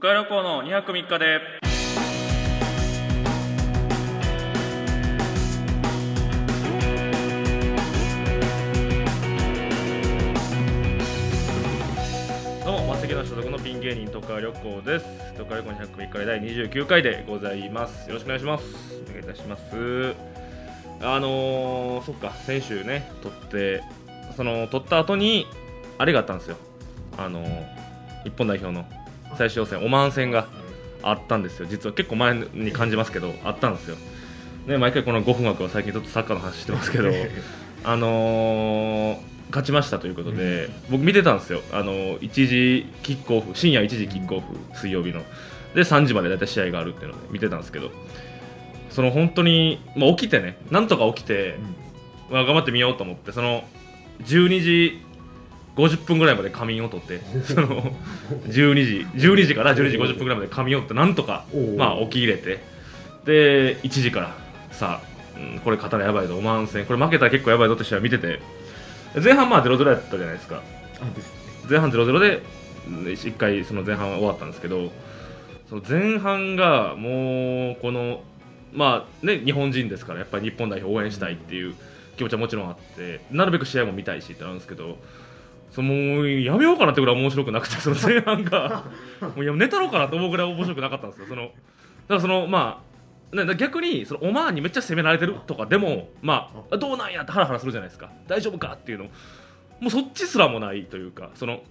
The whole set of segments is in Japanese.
深谷旅行の2泊3日で。どうもマセキの所属のピン芸人徳川旅行です。徳川旅行2泊3日で第29回でございます。よろしくお願いします。お願いいたします。あのー、そっか先週ね撮ってその撮った後にあれがあったんですよ。あのー、日本代表の。最終予選オマーン戦があったんですよ。実は結構前に感じますけどあったんですよ。ね毎回この5分枠は最近ちょっとサッカーの話してますけど あのー勝ちましたということで、僕見てたんですよ、あの1時キックオフ深夜1時キックオフ、水曜日の。で3時まで大体試合があるっていうので見てたんですけど。その本当に、まあ、起きてねなんとか起きて、まあ、頑張ってみようと思ってその12時50分ぐらいまで仮眠を取って その12時12時から12時50分ぐらいまで仮眠をってなんとか、まあ、起き入れてで1時からさあ、うん、これ勝たらやばいぞオマーン戦これ負けたら結構やばいぞって試合見てて前半まあ0-0やったじゃないですか。前半0-0で1回その前半は終わったんですけどその前半がもうこのまあね日本人ですからやっぱり日本代表応援したいっていう気持ちはもちろんあってなるべく試合も見たいしってなるんですけどそのやめようかなってぐらい面白くなくて その前半が。もういや寝たろうかなと思うぐらい面白くなかったんですよ。そのだからそのまあね、逆にそのオマーンにめっちゃ攻められてるとかでも、まあ、どうなんやってハラハラするじゃないですか。大丈夫かっていうの。もうそっちすらもないというかその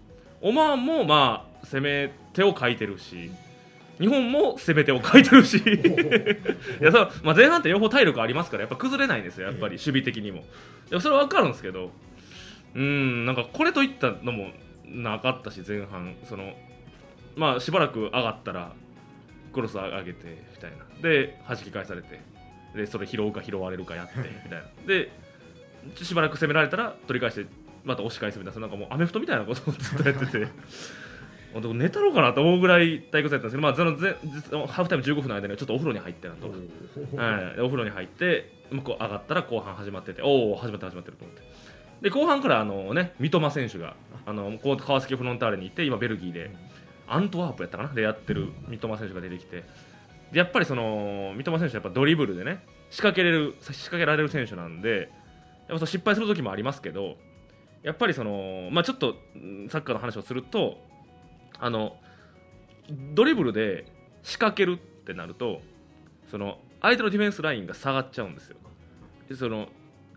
オマーンもまあ攻め手を書いてるし日本も攻め手を書いてるし。いやその、まあ、前半って両方体力ありますからやっぱ崩れないんですよやっぱり守備的にも。それは分かるんですけどうんなんかこれといったのもなかったし前半そのまあしばらく上がったらクロス上げてみたいな。で弾き返されてでそれ拾うか拾われるかやって みたいな。でしばらく攻められたら取り返してまた押し返すみたいななんかもうアメフトみたいなことをずっとやってて。寝たろうかなと思うぐらい退屈だったんですけど、まあ、そのぜハーフタイム15分の間にちょっとお風呂に入ってなと、はい、お風呂に入って向こう上がったら後半始まってておお始まって始まってると思ってで後半からあの、ね、三笘選手があのこう川崎フロンターレに行って今ベルギーでアントワープやったかな？でやってる三笘選手が出てきてやっぱりその三笘選手はやっぱドリブルでね仕掛けれる仕掛けられる選手なんでやっぱ失敗する時もありますけどやっぱりその、まあ、ちょっとサッカーの話をするとあのドリブルで仕掛けるってなるとその相手のディフェンスラインが下がっちゃうんですよ。その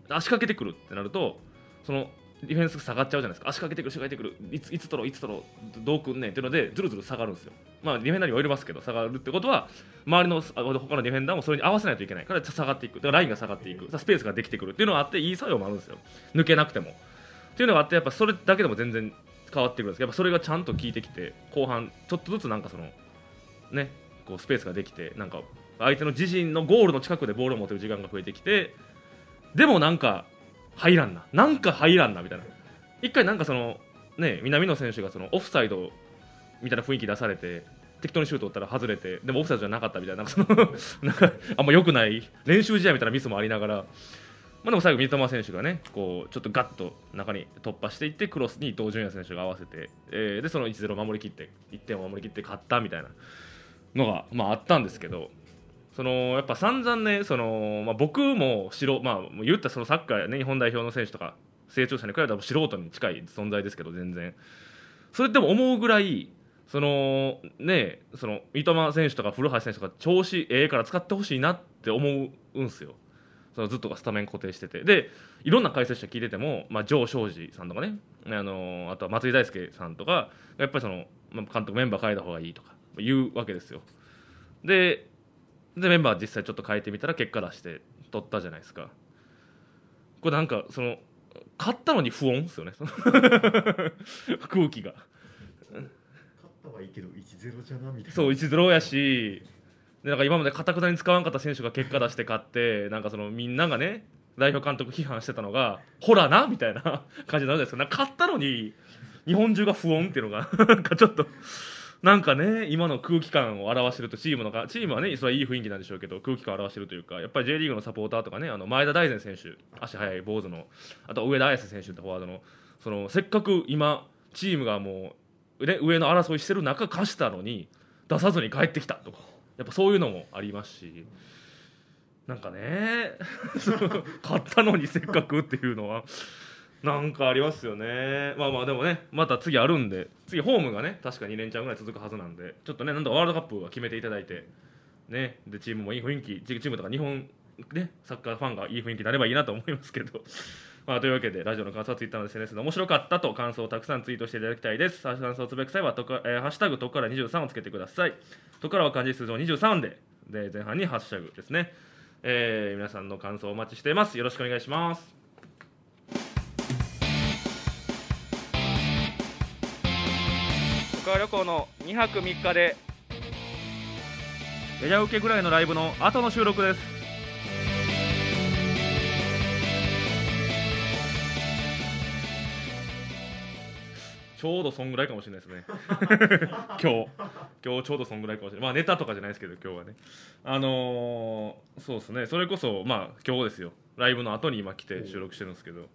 足掛けてくるってなるとそのディフェンス下がっちゃうじゃないですか。足掛けてくる仕掛けてくる。いついつ取ろういつ取ろう。どうくんねん。っていうのでずるずる下がるんですよ。まあディフェンダーにはいれますけど下がるってことは周りの他のディフェンダーもそれに合わせないといけない。から下がっていく。だからラインが下がっていく。スペースができてくる。っていうのがあっていい作用もあるんですよ。抜けなくても。っていうのがあってやっぱそれだけでも全然変わってくるんです。けどやっぱそれがちゃんと効いてきて後半ちょっとずつなんかそのねこうスペースができてなんか相手の自陣のゴールの近くでボールを持てる時間が増えてきてでもなんか入らんな。なんか入らんなみたいな。一回なんかそのね南野選手がそのオフサイドみたいな雰囲気出されて適当にシュート打ったら外れてでもオフサイドじゃなかったみたいな。なんかその なんかあんま良くない練習試合みたいなミスもありながら、まあ、でも最後三笘選手がねこうちょっとガッと中に突破していってクロスに伊東純也選手が合わせて、えー、でその1-0守りきって1点を守りきって勝ったみたいなのが、まあ、あったんですけど。そのやっぱ散々ねその、まあ、僕も素まあ、言ったそのサッカー、ね、日本代表の選手とか成長者に比べたら素人に近い存在ですけど全然。それでも思うぐらいそのねその三笘選手とか古橋選手とか調子ええから使ってほしいなって思うんすよ。そのずっとスタメン固定してて。でいろんな解説者聞いてても、まあ、城昌司さんとかねあのあとは松井大輔さんとかやっぱりその、監督メンバー変えた方がいいとか言うわけですよ。ででメンバー実際ちょっと変えてみたら結果出して取ったじゃないですか。これなんかその勝ったのに不穏ですよね。空気が。勝ったはいいけど1-0じゃなみたいな。そう1-0やし。でなんか今までかたくなに使わんかった選手が結果出して勝ってなんかそのみんながね代表監督批判してたのがほらなみたいな 感じになるじゃないですか。なんか勝ったのに日本中が不穏っていうのがなんかちょっとなんかね今の空気感を表してるとチームのかチームはねそれはいい雰囲気なんでしょうけど空気感を表してるというかやっぱり J リーグのサポーターとかねあの前田大然選手足速い坊主のあと上田綺世選手ってフォワードのそのせっかく今チームがもう、ね、上の争いしてる中勝したのに出さずに帰ってきたとかやっぱそういうのもありますしなんかね 買ったのにせっかくっていうのはなんかありますよね。まあまあでもねまた次あるんで次ホームがね確か2連チャンぐらい続くはずなんでちょっとねなんとかワールドカップは決めていただいてねでチームもいい雰囲気チームとか日本ねサッカーファンがいい雰囲気になればいいなと思いますけど。まあ、というわけでラジオの感想はツイッターの SNS で面白かったと感想をたくさんツイートしていただきたいです。感想をつぶやく際はとか、えーハッシュタグとから23をつけてください。とからは漢字数字23でで前半にハッシュタグですね、えー皆さんの感想をお待ちしています。よろしくお願いします。川旅行の2泊3日で。レジャー受けぐらいのライブの後の収録です。ちょうどそんぐらいかもしれないですね。今日。今日ちょうどそんぐらいかもしれない。まあネタとかじゃないですけど今日はね。あのーそうですね。それこそまあ今日ですよ。ライブの後に今来て収録してるんですけど。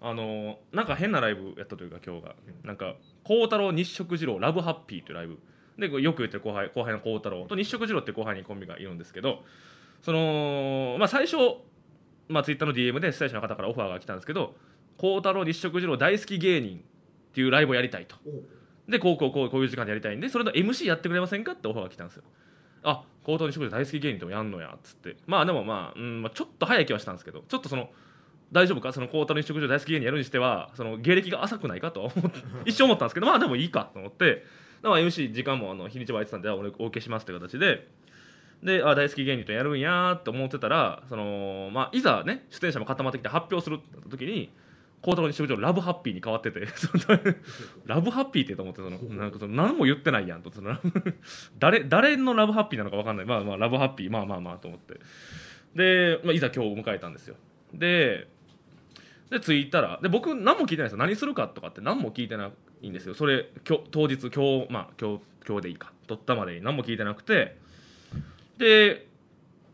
あのーなんか変なライブやったというか今日が。なんか孝太郎日食二郎ラブハッピーというライブ。でよく言ってる後輩後輩の孝太郎。と日食二郎っていう後輩にコンビがいるんですけどそのまあ最初まあツイッターの DM で主催者の方からオファーが来たんですけど孝太郎日食二郎大好き芸人っていうライブをやりたいと。でこうこうこうこういう時間でやりたいんでそれの MC やってくれませんかってオファーが来たんですよ。あ高等日食二郎大好き芸人でもやんのやっつって。まあでもまあ、うんまあ、ちょっと早い気はしたんですけどちょっとその大丈夫か？その高太郎日食二郎大好き芸人やるにしてはその芸歴が浅くないかとは思って 一瞬思ったんですけどまあでもいいかと思って。だから MC 時間もあの日にちは空いてたんであ俺お受けしますって形で。であ大好き芸人とやるんやーって思ってたらその、まあ、いざね出演者も固まってきて発表するってなった時に孝太郎日食二郎ラブハッピーに変わってて ラブハッピーってと思ってそのなんかその何も言ってないやんとその誰誰のラブハッピーなのか分かんない。まあまあラブハッピーまあまあまあと思って。で、まあ、いざ今日を迎えたんですよ。でで着いたら。で僕何も聞いてないですよ。何するかとかって何も聞いてないんですよ。それ今日当日今日まあ今日今日でいいか。撮ったまでに。何も聞いてなくて。で、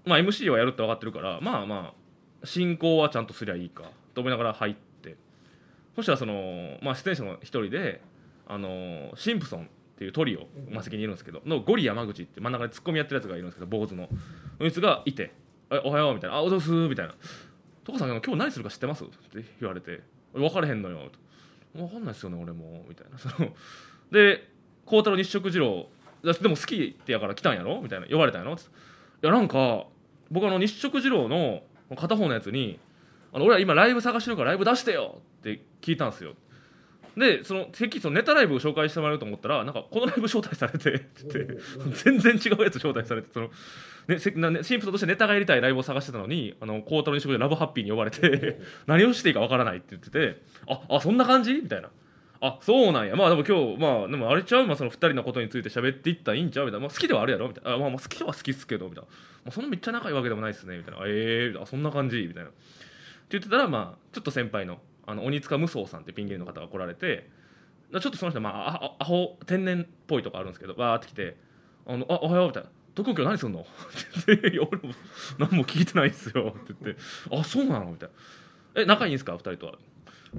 まあ、MC はやるって分かってるからまあまあ進行はちゃんとすりゃいいか。と思いながら入って。そしたらその、まあ、出演者の一人であのシンプソンっていうトリオマセキにいるんですけどのゴリ山口って真ん中でツッコミやってるやつがいるんですけど坊主の。そいつがいて「おはよう」みたいな「あおはようす」みたいな「所さん今日何するか知ってます?」って言われて「分からへんのよ」分かんないっすよね俺も」みたいな。そので孝太郎日食二郎でも好きってやから来たんやろ？みたいな。呼ばれたんやろ？つって。いやなんか僕あの日食二郎の片方のやつにあの俺は今ライブ探してるからライブ出してよって聞いたんですよ。でそのてっきりそのネタライブを紹介してもらえると思ったらなんかこのライブ 招待されてって全然違うやつ招待されてその、ね、せなねシンプルとしてネタがやりたいライブを探してたのにあの孝太郎に食でラブハッピーに呼ばれて 何をしていいかわからないって言っててああそんな感じ？みたいな。あそうなんや。まあでも今日まあでもあれちゃう、まあ、その2人のことについて喋っていったらいいんちゃう？みたいな、まあ、好きではあるやろ？みたいな。あ、まあ、まあ好きは好きっすけどみたいな、まあ、そんなめっちゃ仲いいわけでもないっすねみたいな。ええー、あそんな感じ？みたいな。って言ってたらまあちょっと先輩のあの鬼塚無双さんってピン芸人の方が来られてちょっとその人まああアホ天然っぽいとこあるんですけどわーって来て「あのあおはよう」みたいな「徳今日何すんの? 」って言っていや俺も何も聞いてないっすよ」って言って「あそうなの?」みたいな「え仲いいんですか？二人とは」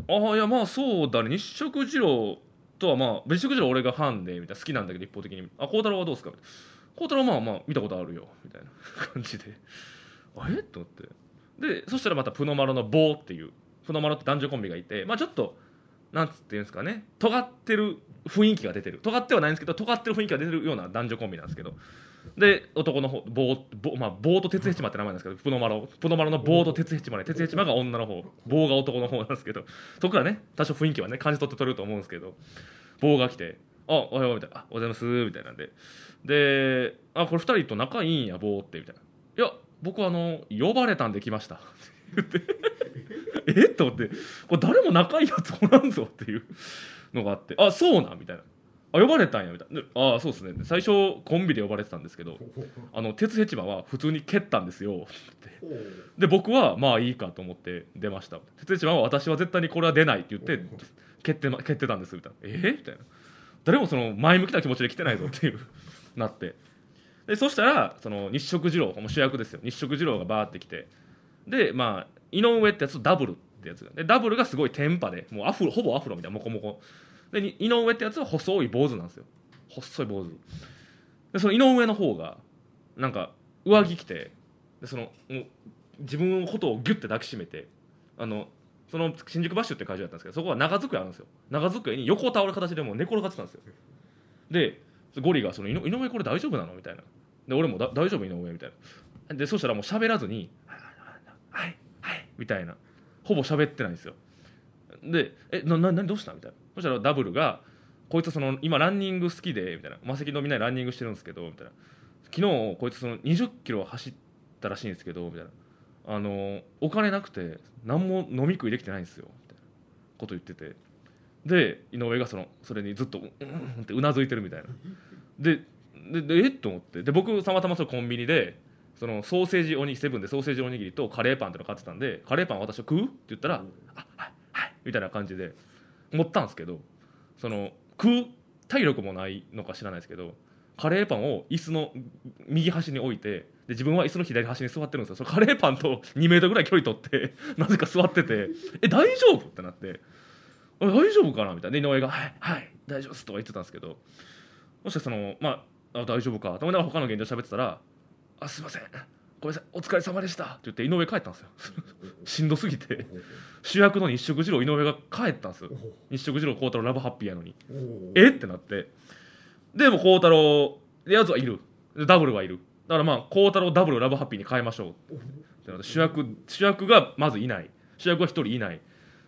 ああいやまあそうだね。日食二郎とはまあ日食二郎俺がファンでみたいな。好きなんだけど一方的に「あ孝太郎はどうですか?」みたいな孝太郎まあまあ見たことあるよ。みたいな感じで。あえと思って。でそしたらまたプノマロの棒っていうプノマロって男女コンビがいてまあちょっとなんつっていうんですかね尖ってる雰囲気が出てる。尖ってはないんですけど尖ってる雰囲気が出てるような男女コンビなんですけど。で男の方棒棒,、まあ、棒と鉄ヘチマって名前なんですけどプノマロプノマロの棒と鉄ヘチマで鉄ヘチマが女の方棒が男の方なんですけど。そこからね多少雰囲気はね感じ取って取れると思うんですけど。棒が来て「あおはよう」みたいな「あおはようございます」みたいなんで。で「あこれ2人と仲いいんや棒って」みたいな「いや僕はあの呼ばれたんで来ました」って言って。え？っと思って。これ誰も仲いいやつおらんぞっていうのがあって。あそうなん？みたいな。あ呼ばれたんや。みたいな。であそうですね。最初コンビで呼ばれてたんですけどあの鉄ヘチマは普通に蹴ったんですよ。って。で僕はまあいいかと思って出ました。鉄ヘチマは私は絶対にこれは出ないって言って蹴って,、ま、蹴ってたんです。みたいな。え？ー、みたいな。誰もその前向きな気持ちで来てないぞっていうなって。でそしたらその日食二郎もう主役ですよ。日食二郎がバーって来て。でまあ井上ってやつとダブルってやつがでダブルがすごいテンパでもうアフロほぼアフロみたいなモコモコ。で井上ってやつは細い坊主なんですよ。細い坊主。でその井上の方がなんか上着着てでその自分のことをギュッて抱きしめてあのその新宿バッシュって会場だったんですけどそこは長机あるんですよ。長机に横を倒る形でもう寝転がってたんですよ。でゴリがその井上「井上これ大丈夫なの?」みたいな。で俺も「大丈夫？井上」みたいな。でそしたらもう喋らずに「はい」みたいな。ほぼ喋ってないんですよ。で「えなな何どうした?」みたいな。そしたらダブルが「こいつその今ランニング好きで」みたいな「マセキのみんなでランニングしてるんですけど」みたいな「昨日こいつその20キロ走ったらしいんですけど」みたいな「あのお金なくて何も飲み食いできてないんですよ」みたいな。こと言ってて。で井上がそのそれにずっと「うん」ってうなずいてるみたいな。でででえ？っと思って。で僕たまたまそのコンビニでそのソーセージおにぎりセブンでソーセージおにぎりとカレーパンっての買ってたんで「カレーパン私は食う?」って言ったら「あはいはい」みたいな感じで持ったんですけどその食う体力もないのか知らないですけどカレーパンを椅子の右端に置いてで自分は椅子の左端に座ってるんですよそのカレーパンと2メートルぐらい距離取って なぜか座ってて「え大丈夫?」ってなって「あ大丈夫かな?」みたいなで井上が「はいはい大丈夫です」とか言ってたんですけどもしかそのまああ大丈夫かと思いながら他の現状喋ってたら「あすいません。ごめんなさい。お疲れ様でした」って言って井上帰ったんですよ。しんどすぎて。主役の日食二郎井上が帰ったんですよ。日食二郎孝太郎ラブハッピーやのに。えっ？てなって。でも孝太郎やつはいる。でダブルはいる。だからまあ孝太郎ダブルラブハッピーに変えましょう。ってなって主役主役がまずいない。主役が一人いない。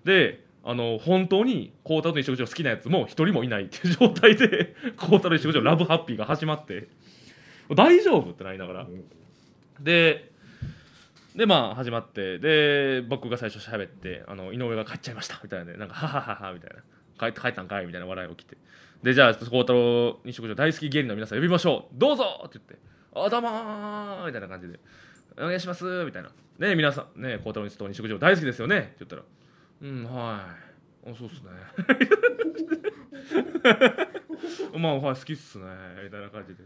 であの本当に孝太郎と日食二郎好きなやつも一人もいないっていう状態で孝太郎日食二郎ラブハッピーが始まって大丈夫ってなりながら。ででまあ始まって。で僕が最初喋ってあの井上が帰っちゃいましたみたいなね。なんかははははみたいな。帰って帰ったんかいみたいな笑い起きて。でじゃあ孝太郎日食上大好き芸人の皆さん呼びましょう。どうぞって言って「あどうもー」みたいな感じで「お願いします」みたいな「ね皆さんね孝太郎と日食上大好きですよね」って言ったら「うんはい。あそうっすね」まあはい好きっすねみたいな感じで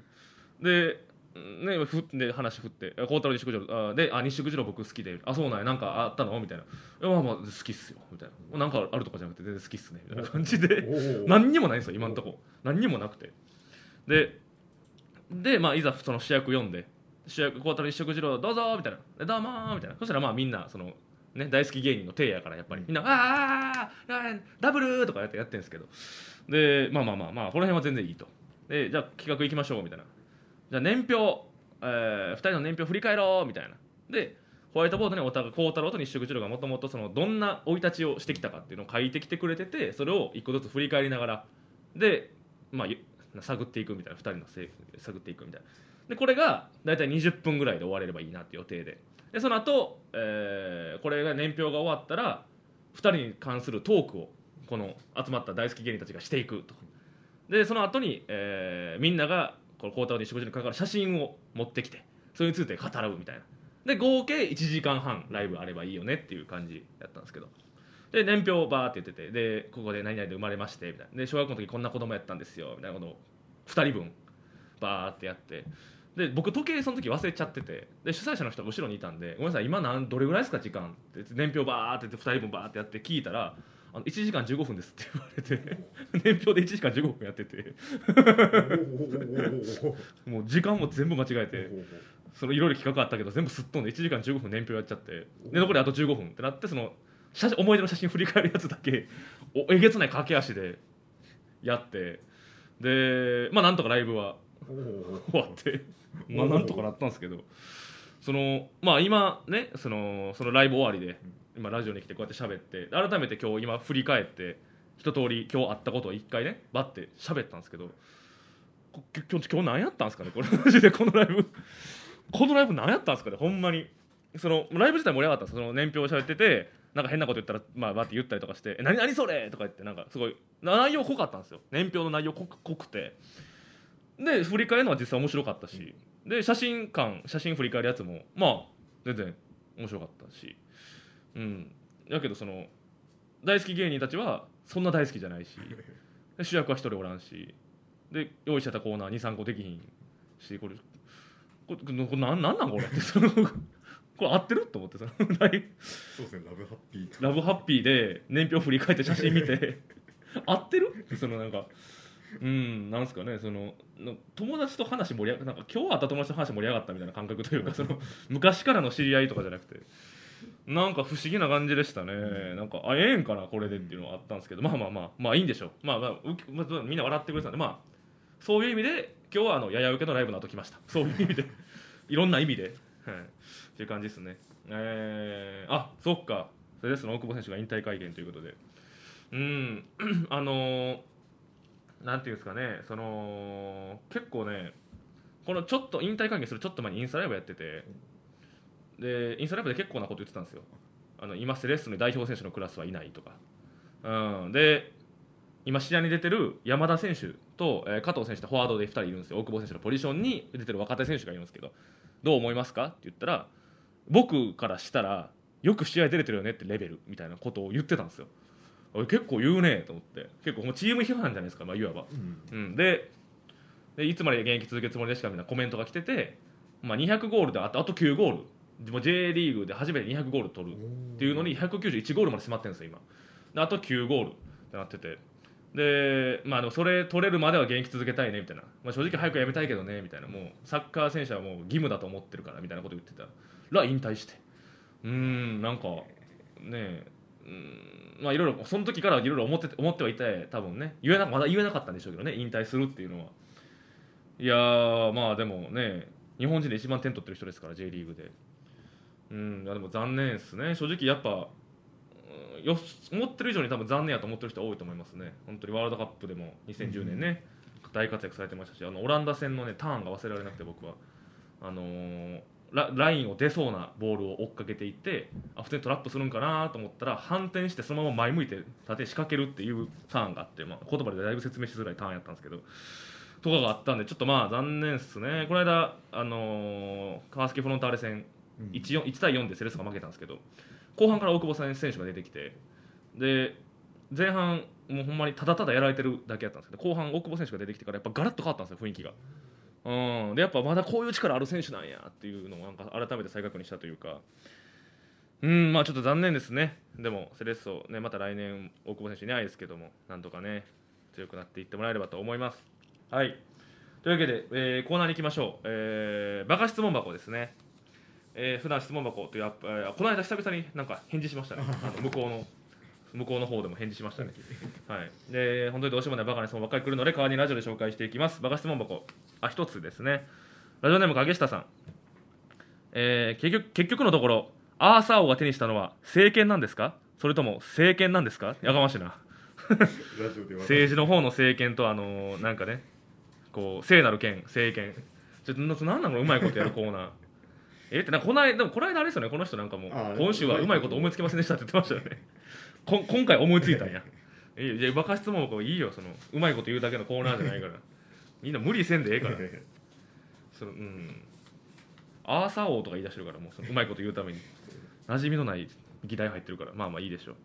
でね、ふで話振って「孝太郎西九条あであ西九条僕好きであそうなんやなんかあったの?」みたいな「いやまあまあ好きっすよ」みたいな「なんかあるとかじゃなくて全然好きっすね」みたいな感じで 何にもないんですよ今のとこ。何にもなくて。でで、まあ、いざその主役読んで「主役孝太郎一食二郎どうぞ」みたいな。で「どうもー」みたいな。そしたらまあみんなその、ね、大好き芸人の手やからやっぱり。みんな「あーあーダブル!」とかやってやってるんですけど。でまあまあまあまあこの辺は全然いいと。でじゃあ企画いきましょうみたいなじゃあ年表、え2人の年表振り返ろうみたいな。でホワイトボードにお互い孝太郎と日食二郎がもともとどんな生い立ちをしてきたかっていうのを書いてきてくれててそれを一個ずつ振り返りながらで、まあ、探っていくみたいな2人のせい探っていくみたいな。でこれが大体20分ぐらいで終われればいいなって予定で。でその後、えーこれが年表が終わったら2人に関するトークをこの集まった大好き芸人たちがしていくと。でその後に、えーみんながこの孝太郎に食事に関わる写真を持ってきてそれについて語らうみたいなで合計1時間半ライブあればいいよねっていう感じやったんですけどで年表バーって言っててでここで何々で生まれましてみたいなで小学校の時こんな子供やったんですよみたいなことを2人分バーってやってで僕時計その時忘れちゃっててで主催者の人が後ろにいたんで「ごめんなさい今なんどれぐらいですか時間」って年表バーって言って2人分バーってやって聞いたら「あの1時間15分です」って言われて 年表で1時間15分やってて。もう時間も全部間違えてそのいろいろ企画あったけど全部すっ飛んで1時間15分年表やっちゃってで残りあと15分ってなってその写真思い出の写真振り返るやつだけおえげつない駆け足でやってでまあなんとかライブは終わってまあなんとかなったんですけどそのまあ今ねそのそのライブ終わりで今ラジオに来てこうやって喋って改めて今日今振り返って一通り今日あったことを一回ねバッて喋ったんですけど今日今日何やったんですかねこれ。マジでこのライブ。このライブ何やったんですかねほんまに。そのライブ自体盛り上がったんですその年表を喋っててなんか変なこと言ったらまあバッて言ったりとかして「え何何それ!」とか言ってなんかすごい内容濃かったんですよ。年表の内容濃く濃くて。で振り返るのは実際面白かったし。で写真館写真振り返るやつもまあ全然面白かったし。うん。だけどその大好き芸人たちはそんな大好きじゃないしで 主役は一人おらんしで用意してたコーナー23個できひんしこれこれこれなんなんなんこれ？ってそのこれ合ってると思ってそのそうですねラブハッピー。とラブハッピーで年表振り返って写真見て 合ってる？そのなんかうんなんすかねそのの友達と話盛り上がなんか今日会った友達と話盛り上がったみたいな感覚というかその昔からの知り合いとかじゃなくてなんか不思議な感じでしたね、なんかあええんかなこれでっていうのはあったんですけど。まあまあまあまあいいんでしょう。まあまあまあみんな笑ってくれてたんでまあそういう意味で今日はあのやや受けのライブの後来ました。そういう意味で。いろんな意味で、はい、っていう感じですね。えー、あそっか。それですの大久保選手が引退会見ということで。うん。あのーなんていうんですかね。その結構ねこのちょっと引退会見するちょっと前にインスタライブやっててでインスタライブで結構なこと言ってたんですよ。あの今セレッソに代表選手のクラスはいないとか、うん、で今試合に出てる山田選手と、えー加藤選手とフォワードで2人いるんですよ。大久保選手のポジションに出てる若手選手がいるんですけど。どう思いますかって言ったら僕からしたらよく試合出れてるよねってレベルみたいなことを言ってたんですよ。俺結構言うねと思って。結構もうチーム批判じゃないですか、まあ、いわば。うん。うん、ででいつまで現役続けるつもりですかみたいなコメントが来てて、まあ、200ゴールであとあと9ゴールでも J リーグで初めて200ゴール取るっていうのに191ゴールまで迫ってるんですよ今。であと9ゴールってなってて。でまあでもそれ取れるまでは現役続けたいねみたいな、まあ、正直早くやめたいけどねみたいな。もうサッカー選手はもう義務だと思ってるからみたいなこと言ってたら引退して。うーんなんかねえうーんまあいろいろその時からいろいろ思ってて思ってはいて多分ね。言えなまだ言えなかったんでしょうけどね引退するっていうのは。いやーまあでもね日本人で一番点取ってる人ですから J リーグでうんいやでも残念ですね。正直やっぱうんよ思ってる以上に多分残念やと思ってる人は多いと思いますね。本当にワールドカップでも2010年ね、大活躍されてましたしあのオランダ戦のねターンが忘れられなくて僕はあのーララインを出そうなボールを追っかけていってあ普通にトラップするんかなと思ったら反転してそのまま前向いて縦に仕掛けるっていうターンがあって、まあ、言葉でだいぶ説明しづらいターンやったんですけどとかがあったんでちょっとまあ残念っすね。この間、あのー川崎フロンターレ戦うん。1, 1対4でセレッソが負けたんですけど後半から大久保選手が出てきてで前半もうほんまにただただやられてるだけやったんですけど後半大久保選手が出てきてからやっぱガラッと変わったんですよ雰囲気が。うん、でやっぱまだこういう力ある選手なんやっていうのをなんか改めて再確認したというか。うんまあちょっと残念ですね。でもセレッソ、ね、また来年大久保選手いないですけどもなんとかね強くなっていってもらえればと思います。はい。というわけで、えーコーナーに行きましょう、えーバカ質問箱ですね。えー普段質問箱というアップ、えーこの間久々になんか返事しましたね。あの向こうの向こうの方でも返事しましたね。はい。で本当にどうしようもないバカな質問ばっかり来るので代わりにラジオで紹介していきます。バカ質問箱。あ一つですね。ラジオネーム影下さん、えー結局結局のところアーサー王が手にしたのは政権なんですか？それとも政権なんですか？やかましいな。政治の方の政権とあのーなんかねこう聖なる権政権。ちょっとななんなの？うまいことやるコーナーえってなんかこの間でもこの間あれですよねこの人なんかもうあー今週はうまいこと思いつきませんでしたって言ってましたよね。こ今回思いついたんや。いやいやバカ質問もいいよそのうまいこと言うだけのコーナーじゃないから。みんな無理せんでええから。そのうん。アーサー王とか言い出してるからもうそのうまいこと言うために。馴染みのない議題入ってるから。まあまあいいでしょう。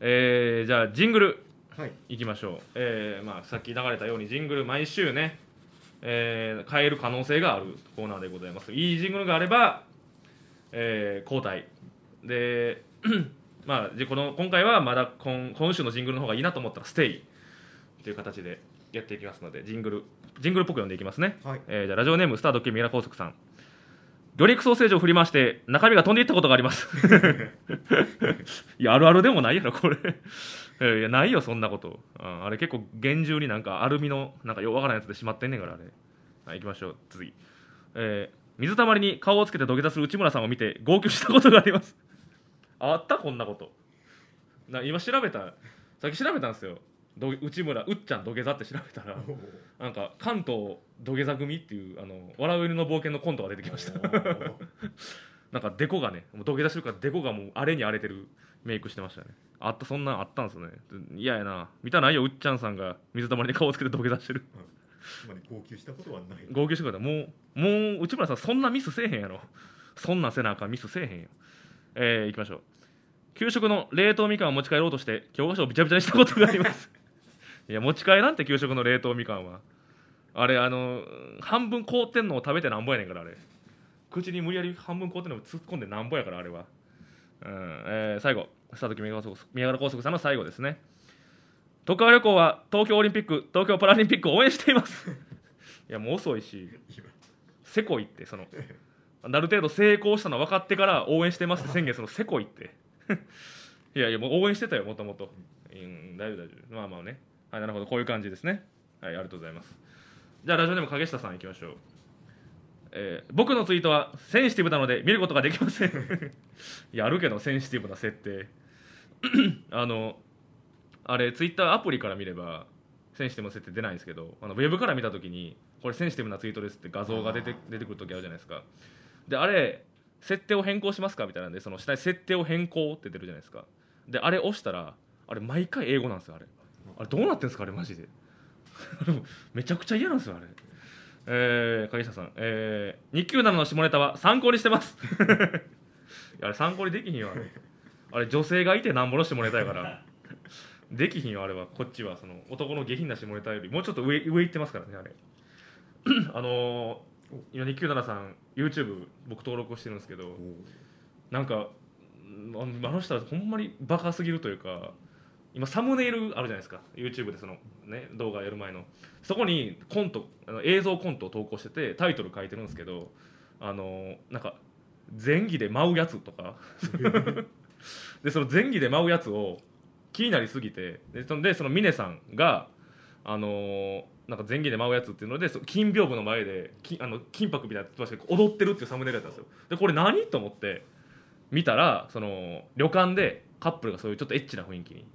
えー、じゃあジングル。はい。いきましょう、えーまあ、さっき流れたようにジングル毎週ね、えー変える可能性があるコーナーでございます。いいジングルがあれば、えー交代。で まあでこの今回はまだ今今週のジングルの方がいいなと思ったらステイという形でやっていきますのでジングルジングルっぽく読んでいきますね、はい。えーじゃあラジオネームスタードッキリミラ高速さん魚肉ソーセージを振り回して中身が飛んでいったことがあります。いやあるあるでもないやろこれ。いやないよそんなこと、うんあれ結構厳重になんかアルミのなんかようわからんやつでしまってんねんからあれ。はい行きましょう。次。えー水たまりに顔をつけて土下座する内村さんを見て号泣したことがあります。あった？こんなこと。な今調べた？さっき調べたんですよど内村うっちゃん土下座って調べたらなんか関東土下座組っていうあの笑う犬の冒険のコントが出てきました。なんかデコがねもう土下座してるからデコがもう荒れに荒れてるメイクしてましたね。あったそんなんあったんですね。嫌やな。見たないようっちゃんさんが水たまりに顔をつけて土下座してる。つまり号泣したことはない。号泣してくれた。もうもう内村さんそんなミスせえへんやろ。そんなんせなあかんミスせえへんよえー、いきましょう。給食の冷凍みかんを持ち帰ろうとして教科書をびちゃびちゃにしたことがありますいや持ち帰らんって給食の冷凍みかんは。あれあの半分凍ってんのを食べてなんぼやねんからあれ。口に無理やり半分凍ってんのを突っ込んでなんぼやからあれは。うんえー最後。佐々木宮川高速宮川高速さんの最後ですね。徳川旅行は東京オリンピック東京パラリンピックを応援しています。いやもう遅いし。今せこいってその。ある程度成功したの分かってから応援してますって宣言するのせこいって。いやいやもう応援してたよもともと。大丈夫大丈夫。まあまあね。はいなるほど。こういう感じですね。はいありがとうございます。じゃあラジオネーム影下さんいきましょう。えー僕のツイートはセンシティブなので見ることができません。い やあるけどセンシティブな設定。あのあれツイッターアプリから見ればセンシティブな設定出ないんですけどあのウェブから見た時にこれセンシティブなツイートですって画像が出て出てくる時あるじゃないですか。であれ設定を変更しますかみたいなんでその下に設定を変更って出るじゃないですか。であれ押したらあれ毎回英語なんですよあれあれどうなってんですかあれマジで。めちゃくちゃ嫌なんですよあれ。えー、影下さん、えー、日給などの下ネタは参考にしてます。あれ参考にできひんよあれ。あれ女性がいてなんぼの下ネタやから。できひんよあれは。こっちはその男の下品な下ネタよりもうちょっと上上行ってますからねあれ。あのー、今日給なさん YouTube 僕登録してるんですけどなんかうんあの人はほんまにバカすぎるというか今サムネイルあるじゃないですか。YouTube でその、ね、動画やる前の。そこにコントあの映像コントを投稿しててタイトル書いてるんですけどあのなんか前儀で舞うやつとか。でその前儀で舞うやつを気になりすぎてでそんでその峰さんがあのーなんか前儀で舞うやつっていうのでそ金屏風の前できあの金箔みたいな踊ってるっていうサムネイルだったんですよ。でこれ何と思って見たらその旅館でカップルがそういうちょっとエッチな雰囲気に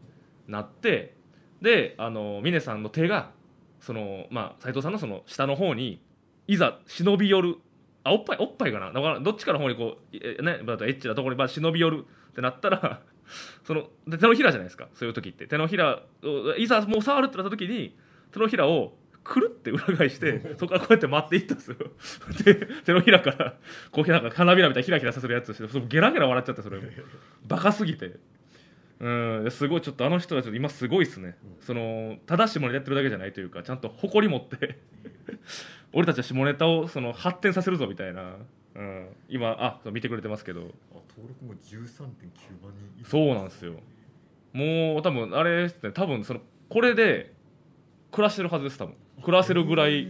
なってであの峰さんの手がそのまあ斉藤さんのその下の方にいざ忍び寄るあおっぱいおっぱいかな？だからどっちかの方にこうえねだとエッチなところにまあ忍び寄るってなったら そので手のひらじゃないですか？そういう時って。手のひらをいざもう触るってなった時に手のひらをくるって裏返して そこからこうやって待っていったんですよ。で手のひらからこうなんか花びらみたいにひらひらさせるやつしてゲラゲラ笑っちゃってそれ。バカすぎてうん。すごいちょっとあの人たち今すごいっすね。その正しいものやってるだけじゃないというかちゃんと誇り持って 俺たちは下ネタをその発展させるぞみたいな、うん、今あそう見てくれてますけど。あ登録も13.9万人そうなんですよ。もう多分あれですね。多分そのこれで暮らしてるはずです多分。暮らせるぐらい。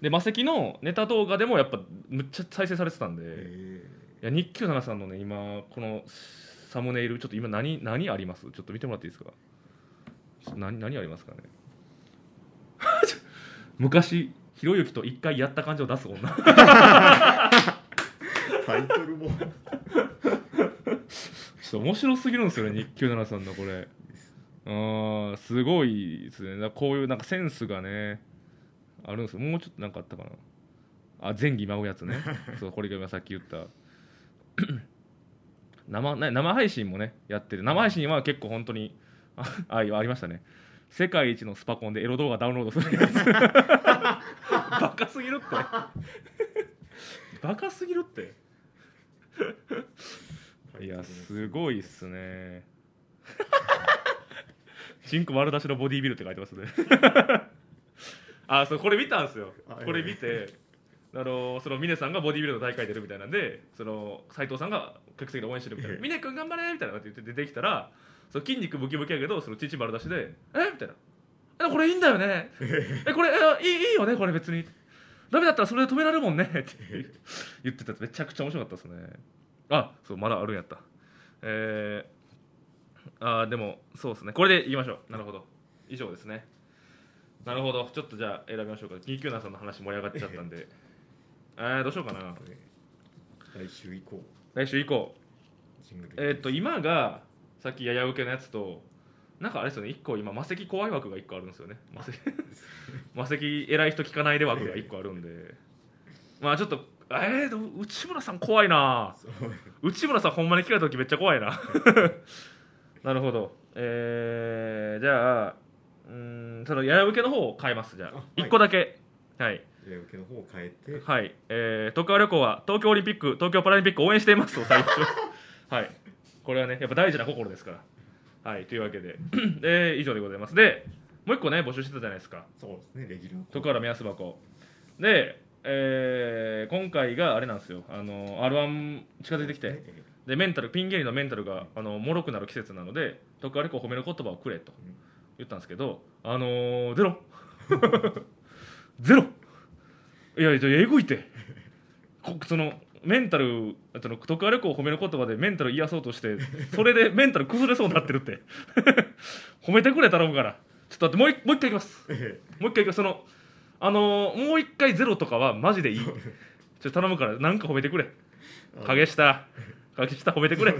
で魔石のネタ動画でもやっぱむっちゃ再生されてたんで、えいや日給7さんのね今このサムネイルちょっと今何何あります？ちょっと見てもらっていいですか？何何ありますかね？昔ひろゆきと一回やった感じを出す女。ー タイトルも。ちょっと面白すぎるんですよね日給7さんのこれ。あーすごいですね。こういうなんかセンスがねあるんですよ。もうちょっとなんかあったかな。あ前儀舞うやつね。そうこれが今さっき言った生ね生配信もねやってる。生配信は結構本当にああありましたね。世界一のスパコンでエロ動画ダウンロードするやつ。バカすぎるって。バカすぎるって。いやすごいっすね。チンコ丸出しのボディービルって書いてますね。あそうこれ見たんですよ。あこれ見てあのその峰さんがボディービルの大会出るみたいなんでその斉藤さんが客席で応援してるみたいな「峰君頑張れ!」みたいなこと言って出てきたらその筋肉ムキムキやけどその乳丸出しで「え？みたいな「えこれいいんだよね。えこれえいいいいよねこれ別に。ダメだったらそれで止められるもんね」って言ってた。めちゃくちゃ面白かったですね。あそうまだあるんやった。えー、あーでもそうですね。これでいきましょう。なるほど。以上ですね。なるほど。ちょっとじゃあ選びましょうか。キーキューナーさんの話盛り上がっちゃったんで。えー、どうしようかな。来週以降来週以降ジングルえーっと今がさっきやや受けのやつとなんかあれですよね。1個今魔石怖い枠が1個あるんですよね。魔石魔石偉い人聞かないで枠が1個あるんで。まあちょっとえー、内村さん怖いな。内村さんほんまに聞かれた時めっちゃ怖いな。なるほど。えー、じゃあうーんそのやや受けの方を変えますじゃあ。あはい。1個だけ。はい。えー受けの方を変えて。はい、えー、徳川旅行は東京オリンピック東京パラリンピック応援していますと最初。はい。これはねやっぱ大事な心ですから。はい。というわけで。で以上でございます。でもう一個ね募集してたじゃないですか。そうですね。レギュラー。徳原目安箱。で、えー今回があれなんですよ。あの r 1近づいてきて。えでメンタルピン芸人のメンタルがあの脆くなる季節なので徳川旅行褒める言葉をくれと言ったんですけどあのー、ゼロ。ゼロいやいやえぐいて。こそのメンタルその徳川旅行を褒める言葉でメンタル癒そうとしてそれでメンタル崩れそうになってるって。褒めてくれ頼むから。ちょっと待ってもう一もう一回いきます。もう一回いきます。そのあのーもう一回ゼロとかはマジでいい。ちょっと頼むからなんか褒めてくれ。影下。影下褒めてくれ。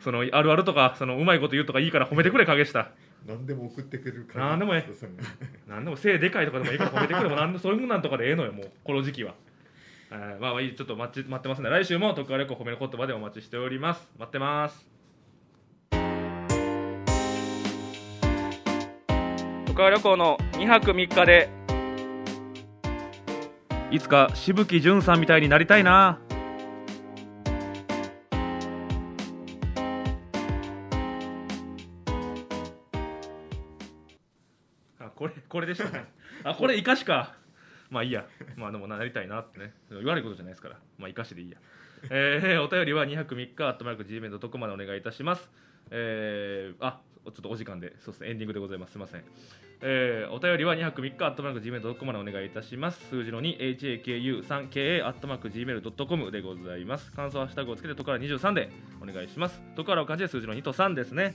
そのあるあるとかそのうまいこと言うとかいいから褒めてくれ影下。何でも送ってくれるから。何でもええ。さんがなんでも背でかいとかでもいいから褒めてくれもなんで そういうなんとかでええのよもう。この時期は、えーまあまあいいちょっと待ち待ってますね。来週も徳川旅行褒める言葉でお待ちしております。待ってます。徳川旅行の2泊3日で。いつかしぶきじゅんさんみたいになりたいなでしたねあこれ生かしか。まあいいや。まあでもなりたいなってね。悪いことじゃないですから。まあ生かしでいいや。えー、お便りは2泊3日アットマーク Gmail.com までお願いいたします。えー、あちょっとお時間でそうですね。エンディングでございます。すいません。えー、お便りは2泊3日アットマーク Gmail.com までお願いいたします。数字の 2HAKU3KA アットマーク Gmail.com でございます。感想ハッシュタグをつけてトカラ23でお願いします。トカラを漢字で数字の2と3ですね。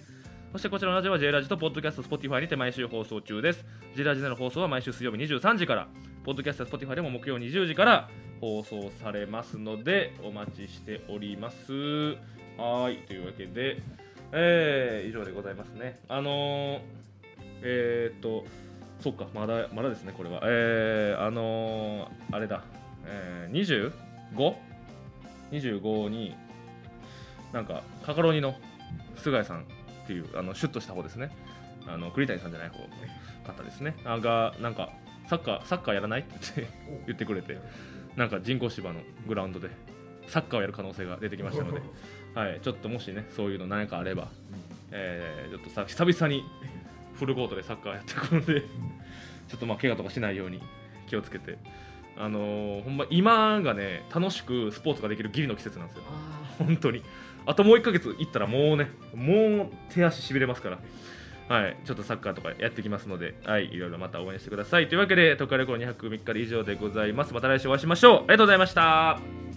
そしてこちらのラジオは J ラジとポッドキャスト Spotify にて毎週放送中です。J ラジでの放送は毎週水曜日23時から、ポッドキャスト Spotify でも木曜20時から放送されますので、お待ちしております。はい、というわけで、えー、以上でございますね。あのー、えー、っと、そっか、まだ、まだですね、これは。えー、あのー、あれだ、えー、25?25 に、なんか、カカロニの菅井さんっていうあのシュッとした方ですね。あの栗谷さんじゃない方方ですね。あがなんかサッカーサッカーやらないって言ってくれてなんか人工芝のグラウンドでサッカーをやる可能性が出てきましたので、はい、ちょっともしねそういうの何かあれば、えーちょっとさ久々にフルコートでサッカーやってくるのでちょっとまあ怪我とかしないように気をつけて。あのーほんま今がね楽しくスポーツができるギリの季節なんですよ。あ本当にあともう1ヶ月いったらもうねもう手足しびれますから。はいちょっとサッカーとかやってきますのではいいろいろまた応援してください。というわけで「特化旅行2泊3日で以上でございます。また来週お会いしましょう。ありがとうございました。